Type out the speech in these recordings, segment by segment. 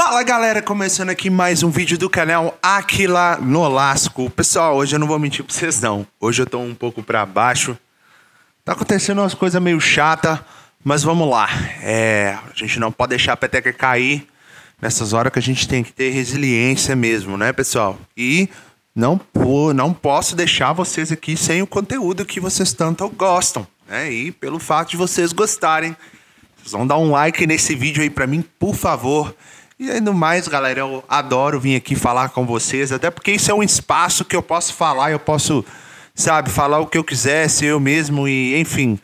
Fala galera, começando aqui mais um vídeo do canal Aquila Nolasco. Pessoal, hoje eu não vou mentir pra vocês não. Hoje eu tô um pouco pra baixo. Tá acontecendo umas coisas meio chata, mas vamos lá. É, a gente não pode deixar a peteca cair nessas horas que a gente tem que ter resiliência mesmo, né, pessoal? E não, não posso deixar vocês aqui sem o conteúdo que vocês tanto gostam, né? E pelo fato de vocês gostarem, vocês vão dar um like nesse vídeo aí pra mim, por favor. E ainda mais, galera, eu adoro vir aqui falar com vocês, até porque isso é um espaço que eu posso falar, eu posso, sabe, falar o que eu quiser, ser eu mesmo e, enfim,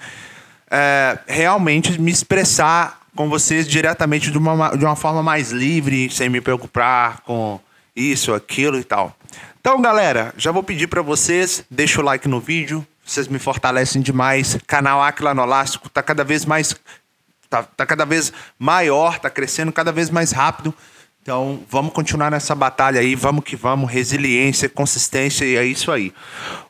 é, realmente me expressar com vocês diretamente de uma, de uma forma mais livre, sem me preocupar com isso, aquilo e tal. Então, galera, já vou pedir para vocês, deixa o like no vídeo, vocês me fortalecem demais. Canal Aquila Nolástico tá cada vez mais tá, tá cada vez maior, tá crescendo cada vez mais rápido. Então, vamos continuar nessa batalha aí, vamos que vamos, resiliência, consistência e é isso aí.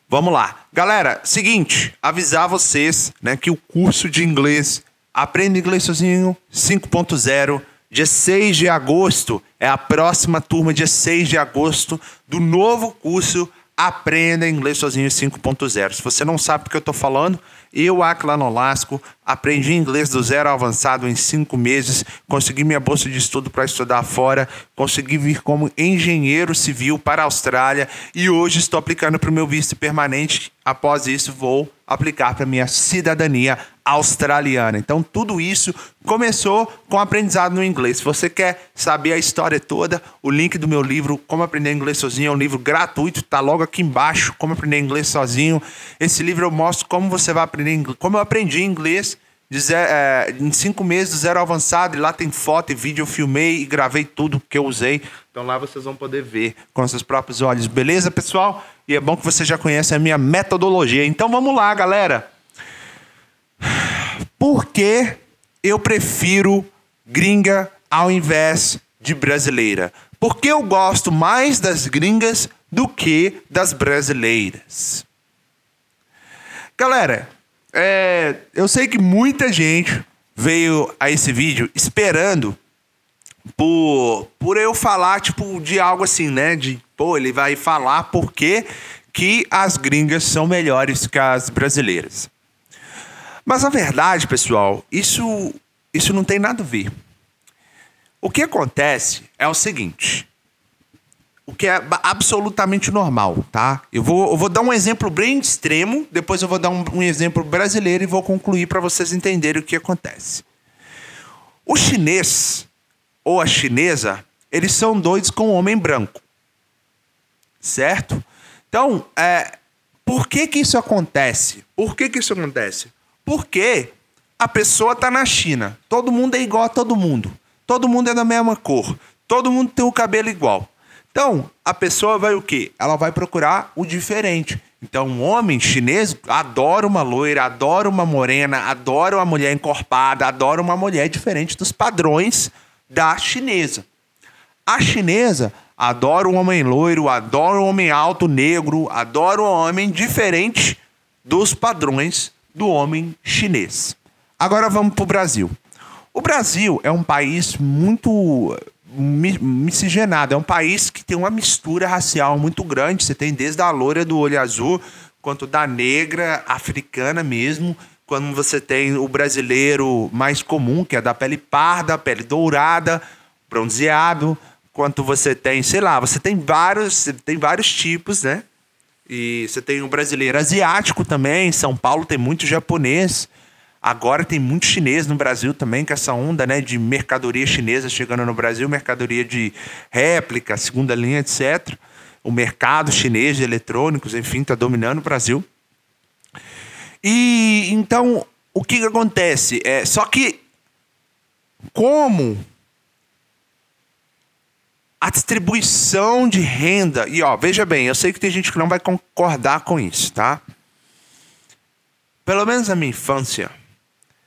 Vamos lá. Galera, seguinte, avisar vocês, né, que o curso de inglês Aprenda Inglês Sozinho 5.0, dia 6 de agosto, é a próxima turma, dia 6 de agosto, do novo curso Aprenda Inglês Sozinho 5.0. Se você não sabe o que eu estou falando, eu, Aquila Nolasco, aprendi inglês do zero ao avançado em cinco meses, consegui minha bolsa de estudo para estudar fora, consegui vir como engenheiro civil para a Austrália e hoje estou aplicando para o meu visto permanente. Após isso, vou aplicar para minha cidadania australiana. Então, tudo isso começou com aprendizado no inglês. Se você quer saber a história toda, o link do meu livro Como Aprender Inglês Sozinho é um livro gratuito, tá logo aqui embaixo, Como Aprender Inglês Sozinho. Esse livro eu mostro como você vai aprender inglês, como eu aprendi inglês zero, é, em cinco meses do zero avançado, e lá tem foto e vídeo, eu filmei e gravei tudo que eu usei. Então lá vocês vão poder ver com seus próprios olhos, beleza, pessoal? E é bom que você já conhece a minha metodologia. Então vamos lá, galera. Por que eu prefiro gringa ao invés de brasileira? Porque eu gosto mais das gringas do que das brasileiras. Galera, é, eu sei que muita gente veio a esse vídeo esperando por, por eu falar, tipo, de algo assim, né? De, pô, ele vai falar por que, que as gringas são melhores que as brasileiras. Mas a verdade, pessoal, isso, isso não tem nada a ver. O que acontece é o seguinte: o que é absolutamente normal, tá? Eu vou, eu vou dar um exemplo bem extremo, depois eu vou dar um, um exemplo brasileiro e vou concluir para vocês entenderem o que acontece. O chinês ou a chinesa, eles são doidos com o homem branco, certo? Então, é, por que que isso acontece? Por que que isso acontece? Porque a pessoa está na China, todo mundo é igual a todo mundo, todo mundo é da mesma cor, todo mundo tem o cabelo igual. Então, a pessoa vai o quê? Ela vai procurar o diferente. Então, um homem chinês adora uma loira, adora uma morena, adora uma mulher encorpada, adora uma mulher diferente dos padrões da chinesa. A chinesa adora um homem loiro, adora um homem alto, negro, adora um homem diferente dos padrões do homem chinês. Agora vamos para o Brasil. O Brasil é um país muito miscigenado. É um país que tem uma mistura racial muito grande. Você tem desde a loira do olho azul, quanto da negra, africana mesmo. Quando você tem o brasileiro mais comum, que é da pele parda, pele dourada, bronzeado. Quanto você tem, sei lá, você tem vários, tem vários tipos, né? E você tem o brasileiro asiático também. Em São Paulo tem muito japonês. Agora tem muito chinês no Brasil também, com essa onda né, de mercadoria chinesa chegando no Brasil, mercadoria de réplica, segunda linha, etc. O mercado chinês de eletrônicos, enfim, está dominando o Brasil. E então, o que, que acontece? É, só que, como a distribuição de renda, e ó, veja bem, eu sei que tem gente que não vai concordar com isso, tá? Pelo menos na minha infância,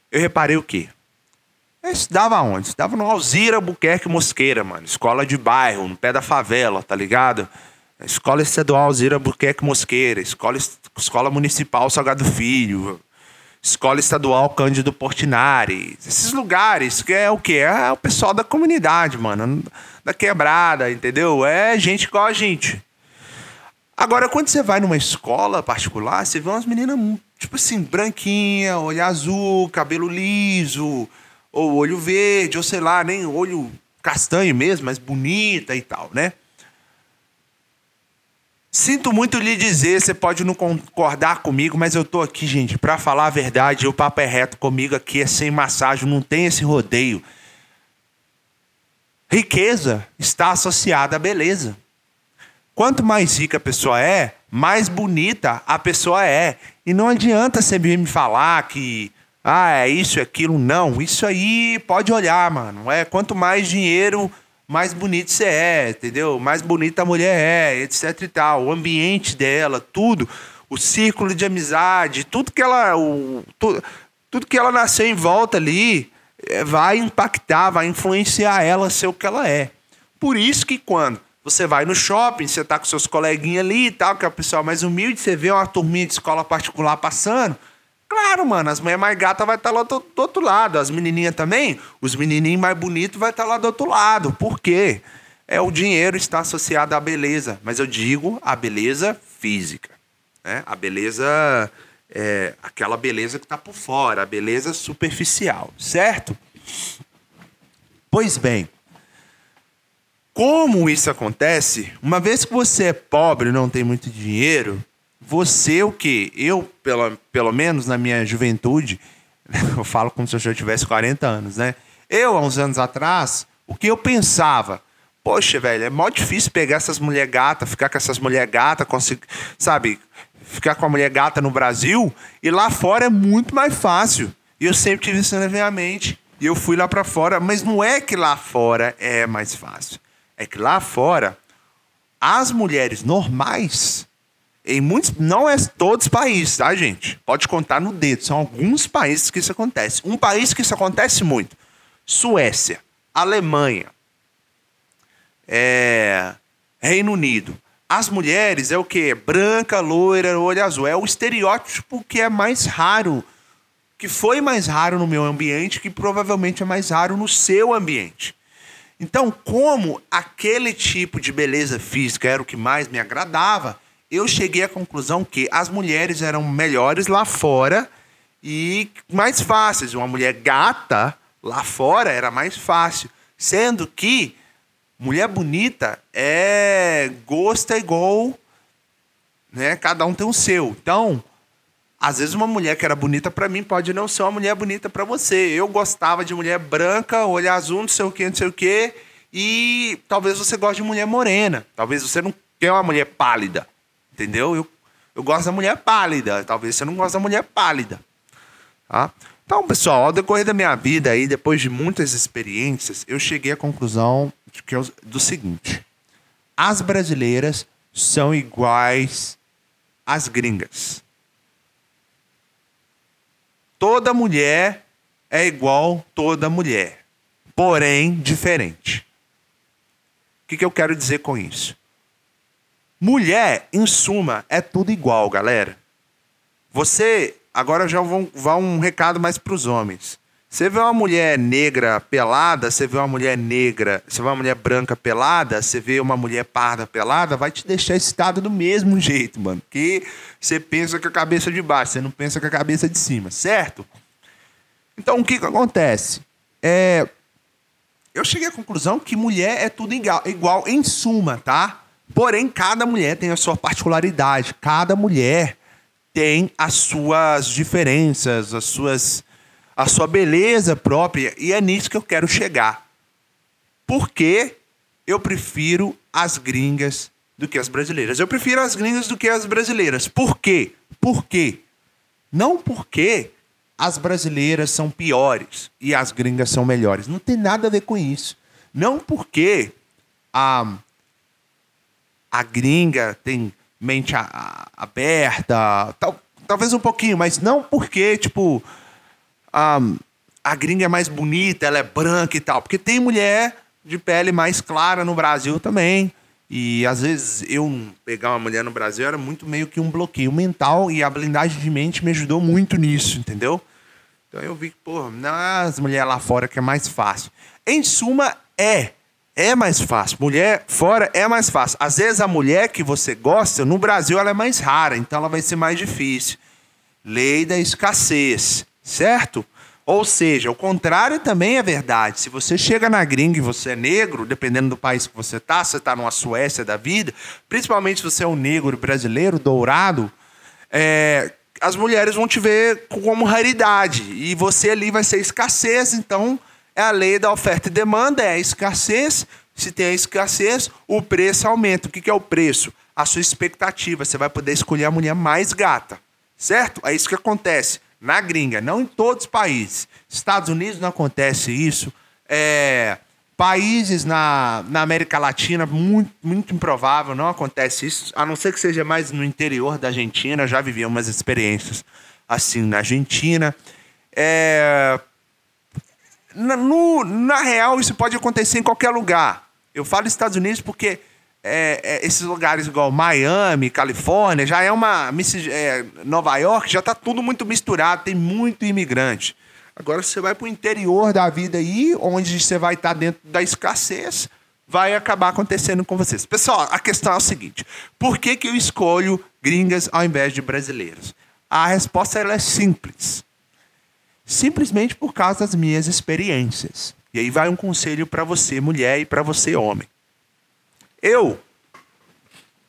eu reparei o quê? Eu estudava onde? Estudava no Alzira Buquerque Mosqueira, mano. Escola de bairro, no pé da favela, tá ligado? Escola Estadual Alzira Buquerque Mosqueira, Escola, Escola Municipal Salgado Filho. Escola Estadual Cândido Portinari. Esses lugares que é o quê? É o pessoal da comunidade, mano. Da quebrada, entendeu? É gente igual a gente. Agora, quando você vai numa escola particular, você vê umas meninas, tipo assim, branquinha, olho azul, cabelo liso, ou olho verde, ou sei lá, nem olho castanho mesmo, mas bonita e tal, né? Sinto muito lhe dizer, você pode não concordar comigo, mas eu tô aqui, gente, para falar a verdade, o papo é reto comigo aqui, é sem massagem, não tem esse rodeio. Riqueza está associada à beleza. Quanto mais rica a pessoa é, mais bonita a pessoa é. E não adianta você me falar que ah, é isso, é aquilo. Não, isso aí pode olhar, mano. É quanto mais dinheiro, mais bonito você é, entendeu? Mais bonita a mulher é, etc e tal. O ambiente dela, tudo, o círculo de amizade, tudo que ela, o, tudo, tudo que ela nasceu em volta ali, é, vai impactar, vai influenciar ela a ser o que ela é. Por isso que quando você vai no shopping, você tá com seus coleguinhas ali e tal, que é o pessoal mais humilde, você vê uma turminha de escola particular passando, Claro, mano, as mulheres mais gatas vai estar tá lá do, do, outro lado. As menininhas também, os menininhos mais bonitos vai estar tá lá do outro lado. Por quê? É o dinheiro está associado à beleza, mas eu digo a beleza física, né? A beleza é aquela beleza que está por fora, a beleza superficial, certo? Pois bem, como isso acontece? Uma vez que você é pobre, não tem muito dinheiro, você o quê? Eu, pelo, pelo menos na minha juventude, eu falo como se eu já tivesse 40 anos, né? Eu, há uns anos atrás, o que eu pensava? Poxa, velho, é mó difícil pegar essas mulher gata, ficar com essas mulher gata, conseguir, sabe, ficar com a mulher gata no Brasil, e lá fora é muito mais fácil. E eu sempre tive isso na minha mente. E eu fui lá para fora, mas não é que lá fora é mais fácil. É que lá fora as mulheres normais em muitos, não é todos os países, tá, gente? Pode contar no dedo. São alguns países que isso acontece. Um país que isso acontece muito: Suécia, Alemanha, é, Reino Unido. As mulheres é o que? Branca, loira, olho azul. É o estereótipo que é mais raro, que foi mais raro no meu ambiente, que provavelmente é mais raro no seu ambiente. Então, como aquele tipo de beleza física era o que mais me agradava, eu cheguei à conclusão que as mulheres eram melhores lá fora e mais fáceis. Uma mulher gata lá fora era mais fácil. Sendo que mulher bonita é gosto é igual, né? Cada um tem o seu. Então, às vezes uma mulher que era bonita para mim pode não ser uma mulher bonita para você. Eu gostava de mulher branca, olho azul, não sei o que, não sei o que, e talvez você goste de mulher morena. Talvez você não quer uma mulher pálida. Entendeu? Eu, eu gosto da mulher pálida. Talvez você não goste da mulher pálida. Tá? Então, pessoal, ao decorrer da minha vida aí, depois de muitas experiências, eu cheguei à conclusão que, do seguinte: as brasileiras são iguais às gringas. Toda mulher é igual toda mulher, porém diferente. O que, que eu quero dizer com isso? Mulher, em suma, é tudo igual, galera. Você, agora já vão, vão um recado mais para os homens. Você vê uma mulher negra pelada, você vê uma mulher negra, você vê uma mulher branca pelada, você vê uma mulher parda pelada, vai te deixar excitado do mesmo jeito, mano. Que você pensa com a cabeça de baixo, você não pensa com a cabeça de cima, certo? Então o que, que acontece? É, eu cheguei à conclusão que mulher é tudo igual, igual em suma, tá? Porém, cada mulher tem a sua particularidade, cada mulher tem as suas diferenças, as suas a sua beleza própria, e é nisso que eu quero chegar. Porque eu prefiro as gringas do que as brasileiras. Eu prefiro as gringas do que as brasileiras. Por quê? Por quê? Não porque as brasileiras são piores e as gringas são melhores. Não tem nada a ver com isso. Não porque a a gringa tem mente a, a, aberta, tal, talvez um pouquinho, mas não porque, tipo, a, a gringa é mais bonita, ela é branca e tal. Porque tem mulher de pele mais clara no Brasil também. E às vezes eu pegar uma mulher no Brasil era muito meio que um bloqueio mental e a blindagem de mente me ajudou muito nisso, entendeu? Então eu vi que, pô, as mulheres lá fora que é mais fácil. Em suma, é. É mais fácil. Mulher fora é mais fácil. Às vezes a mulher que você gosta, no Brasil ela é mais rara, então ela vai ser mais difícil. Lei da escassez, certo? Ou seja, o contrário também é verdade. Se você chega na gringa e você é negro, dependendo do país que você tá, você tá numa Suécia da vida, principalmente se você é um negro brasileiro, dourado, é, as mulheres vão te ver como raridade. E você ali vai ser escassez, então é a lei da oferta e demanda, é a escassez. Se tem a escassez, o preço aumenta. O que é o preço? A sua expectativa. Você vai poder escolher a mulher mais gata. Certo? É isso que acontece na gringa, não em todos os países. Estados Unidos não acontece isso. É, países na, na América Latina, muito, muito improvável, não acontece isso, a não ser que seja mais no interior da Argentina. já vivi umas experiências assim na Argentina. É, na, no, na real, isso pode acontecer em qualquer lugar. Eu falo Estados Unidos porque é, é, esses lugares igual Miami, Califórnia, já é uma. É, Nova York, já está tudo muito misturado, tem muito imigrante. Agora você vai para o interior da vida aí, onde você vai estar tá dentro da escassez, vai acabar acontecendo com vocês. Pessoal, a questão é o seguinte: por que, que eu escolho gringas ao invés de brasileiros? A resposta é simples. Simplesmente por causa das minhas experiências. E aí vai um conselho para você, mulher, e para você, homem. Eu,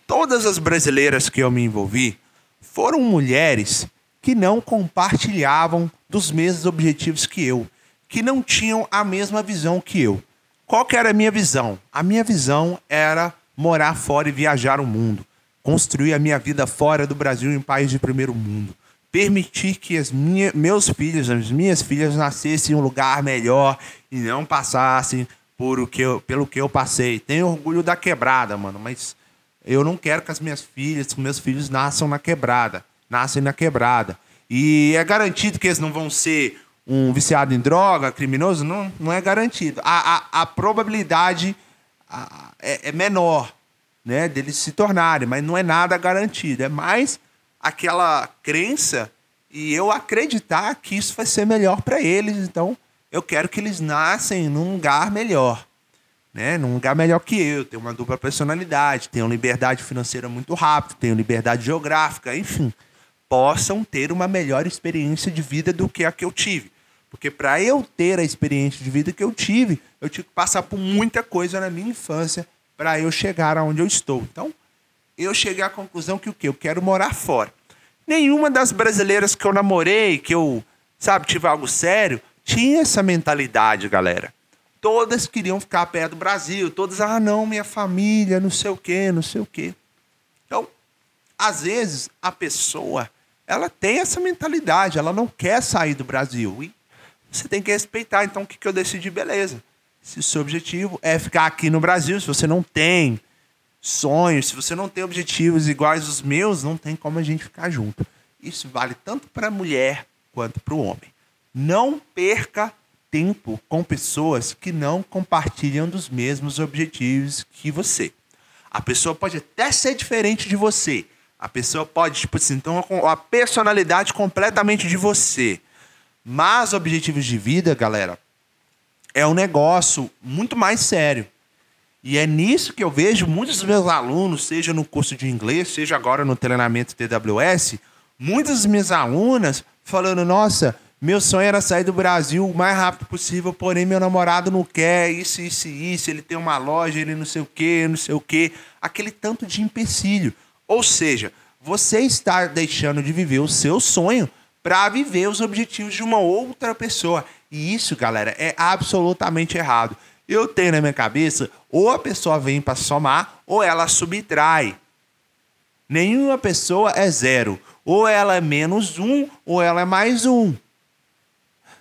todas as brasileiras que eu me envolvi, foram mulheres que não compartilhavam dos mesmos objetivos que eu, que não tinham a mesma visão que eu. Qual que era a minha visão? A minha visão era morar fora e viajar o mundo, construir a minha vida fora do Brasil em um país de primeiro mundo, permitir que as minha, meus filhos, as minhas filhas nascessem em um lugar melhor e não passassem por o que eu, pelo que eu passei. Tenho orgulho da quebrada, mano, mas eu não quero que as minhas filhas, que meus filhos nasçam na quebrada, nascem na quebrada. E é garantido que eles não vão ser um viciado em droga, criminoso? Não, não é garantido. A, a, a probabilidade é, é, menor, né, deles se tornarem, mas não é nada garantido. É mais aquela crença e eu acreditar que isso vai ser melhor para eles. Então, eu quero que eles nascem num lugar melhor. Né? Num lugar melhor que eu, tenho uma dupla personalidade, tenho liberdade financeira muito rápido, tenho liberdade geográfica, enfim, possam ter uma melhor experiência de vida do que a que eu tive. Porque para eu ter a experiência de vida que eu tive, eu tive que passar por muita coisa na minha infância para eu chegar aonde eu estou. Então, eu cheguei à conclusão que o quê? Eu quero morar fora. Nenhuma das brasileiras que eu namorei, que eu, sabe, tive algo sério, tinha essa mentalidade, galera. Todas queriam ficar perto do Brasil, todas, ah, não, minha família, não sei o quê, não sei o quê. Então, às vezes, a pessoa, ela tem essa mentalidade, ela não quer sair do Brasil. E você tem que respeitar. Então, o que, que eu decidi? Beleza. Se o seu objetivo é ficar aqui no Brasil, se você não tem sonhos, se você não tem objetivos iguais aos meus, não tem como a gente ficar junto. Isso vale tanto para a mulher quanto para o homem. Não perca tempo com pessoas que não compartilham dos mesmos objetivos que você. A pessoa pode até ser diferente de você. A pessoa pode, tipo assim, então a personalidade completamente de você. Mas objetivos de vida, galera, é um negócio muito mais sério. E é nisso que eu vejo muitos dos meus alunos, seja no curso de inglês, seja agora no treinamento TWS, muitas das minhas alunas falando: nossa, meu sonho era sair do Brasil o mais rápido possível, porém meu namorado não quer, isso, isso, isso, ele tem uma loja, ele não sei o quê, não sei o quê. Aquele tanto de empecilho. Ou seja, você está deixando de viver o seu sonho para viver os objetivos de uma outra pessoa. E isso, galera, é absolutamente errado. Eu tenho na minha cabeça, ou a pessoa vem para somar, ou ela subtrai. Nenhuma pessoa é zero. Ou ela é menos um, ou ela é mais um.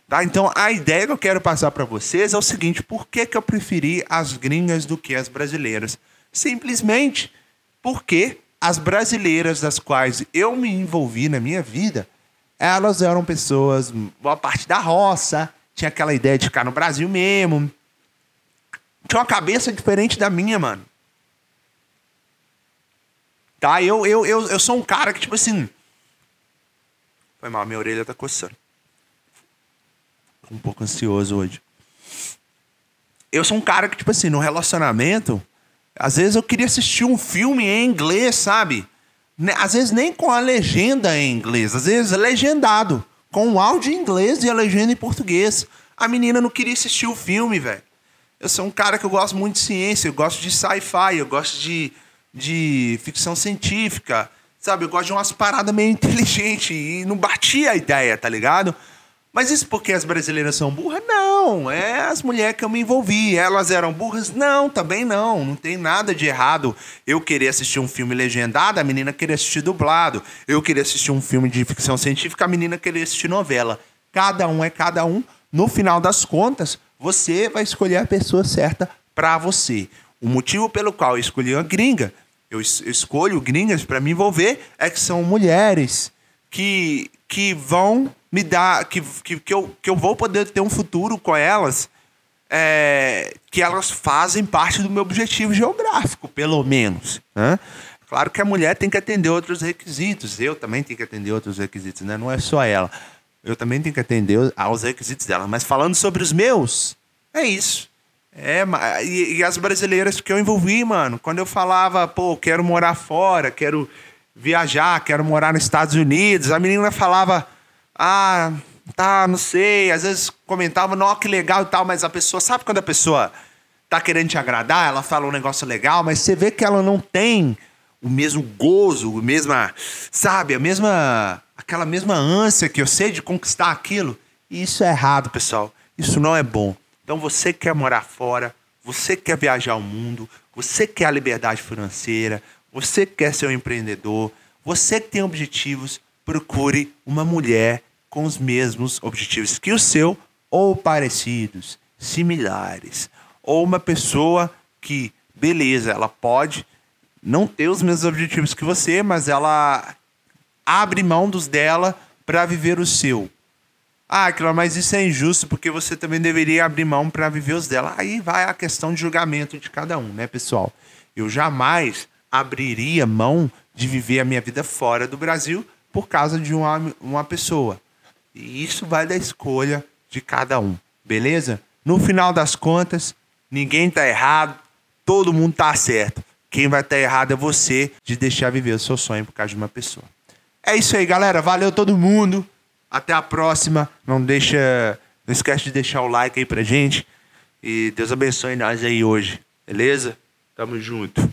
Tá? Então, a ideia que eu quero passar para vocês é o seguinte: por que, que eu preferi as gringas do que as brasileiras? Simplesmente porque as brasileiras das quais eu me envolvi na minha vida, elas eram pessoas, boa parte da roça, tinha aquela ideia de ficar no Brasil mesmo. Tinha uma cabeça diferente da minha, mano. Tá? Eu, eu, eu, eu sou um cara que, tipo assim. Foi mal, minha orelha tá coçando. Tô um pouco ansioso hoje. Eu sou um cara que, tipo assim, no relacionamento, às vezes eu queria assistir um filme em inglês, sabe? Às vezes nem com a legenda em inglês, às vezes legendado, com o áudio em inglês e a legenda em português. A menina não queria assistir o filme, velho. Eu sou um cara que eu gosto muito de ciência, eu gosto de sci-fi, eu gosto de, de ficção científica, sabe? Eu gosto de umas paradas meio inteligentes e não batia a ideia, tá ligado? Mas isso porque as brasileiras são burras? Não, é as mulheres que eu me envolvi. Elas eram burras? Não, também não. Não tem nada de errado eu querer assistir um filme legendado, a menina querer assistir dublado. Eu querer assistir um filme de ficção científica, a menina querer assistir novela. Cada um é cada um. No final das contas, você vai escolher a pessoa certa para você. O motivo pelo qual eu escolhi uma gringa, eu escolho gringas para me envolver, é que são mulheres que, que vão me dar, que, que, que, eu, que eu vou poder ter um futuro com elas, é, que elas fazem parte do meu objetivo geográfico, pelo menos. Né? Claro que a mulher tem que atender outros requisitos, eu também tenho que atender outros requisitos, né? não é só ela eu também tenho que atender aos requisitos dela. Mas falando sobre os meus, é isso. É, e, e, as brasileiras que eu envolvi, mano, quando eu falava, pô, quero morar fora, quero viajar, quero morar nos Estados Unidos, a menina falava, ah, tá, não sei, às vezes comentava, não, que legal e tal, mas a pessoa, sabe quando a pessoa tá querendo te agradar, ela fala um negócio legal, mas você vê que ela não tem o mesmo gozo, o mesma, sabe, a mesma aquela mesma ânsia que eu sei de conquistar aquilo. E isso é errado, pessoal. Isso não é bom. Então você quer morar fora, você quer viajar o mundo, você quer a liberdade financeira, você quer ser um empreendedor, você que tem objetivos, procure uma mulher com os mesmos objetivos que o seu ou parecidos, similares, ou uma pessoa que, beleza, ela pode não ter os mesmos objetivos que você, mas ela abre mão dos dela para viver o seu. Ah, aquilo, mas isso é injusto porque você também deveria abrir mão para viver os dela. Aí vai a questão de julgamento de cada um, né, pessoal? Eu jamais abriria mão de viver a minha vida fora do Brasil por causa de uma, uma pessoa. E isso vai da escolha de cada um, beleza? No final das contas, ninguém tá errado, todo mundo tá certo. Quem vai estar tá errado é você de deixar viver o seu sonho por causa de uma pessoa. É isso aí, galera. Valeu todo mundo. Até a próxima. Não deixa, não esquece de deixar o like aí pra gente. E Deus abençoe nós aí hoje. Beleza? Tamo junto.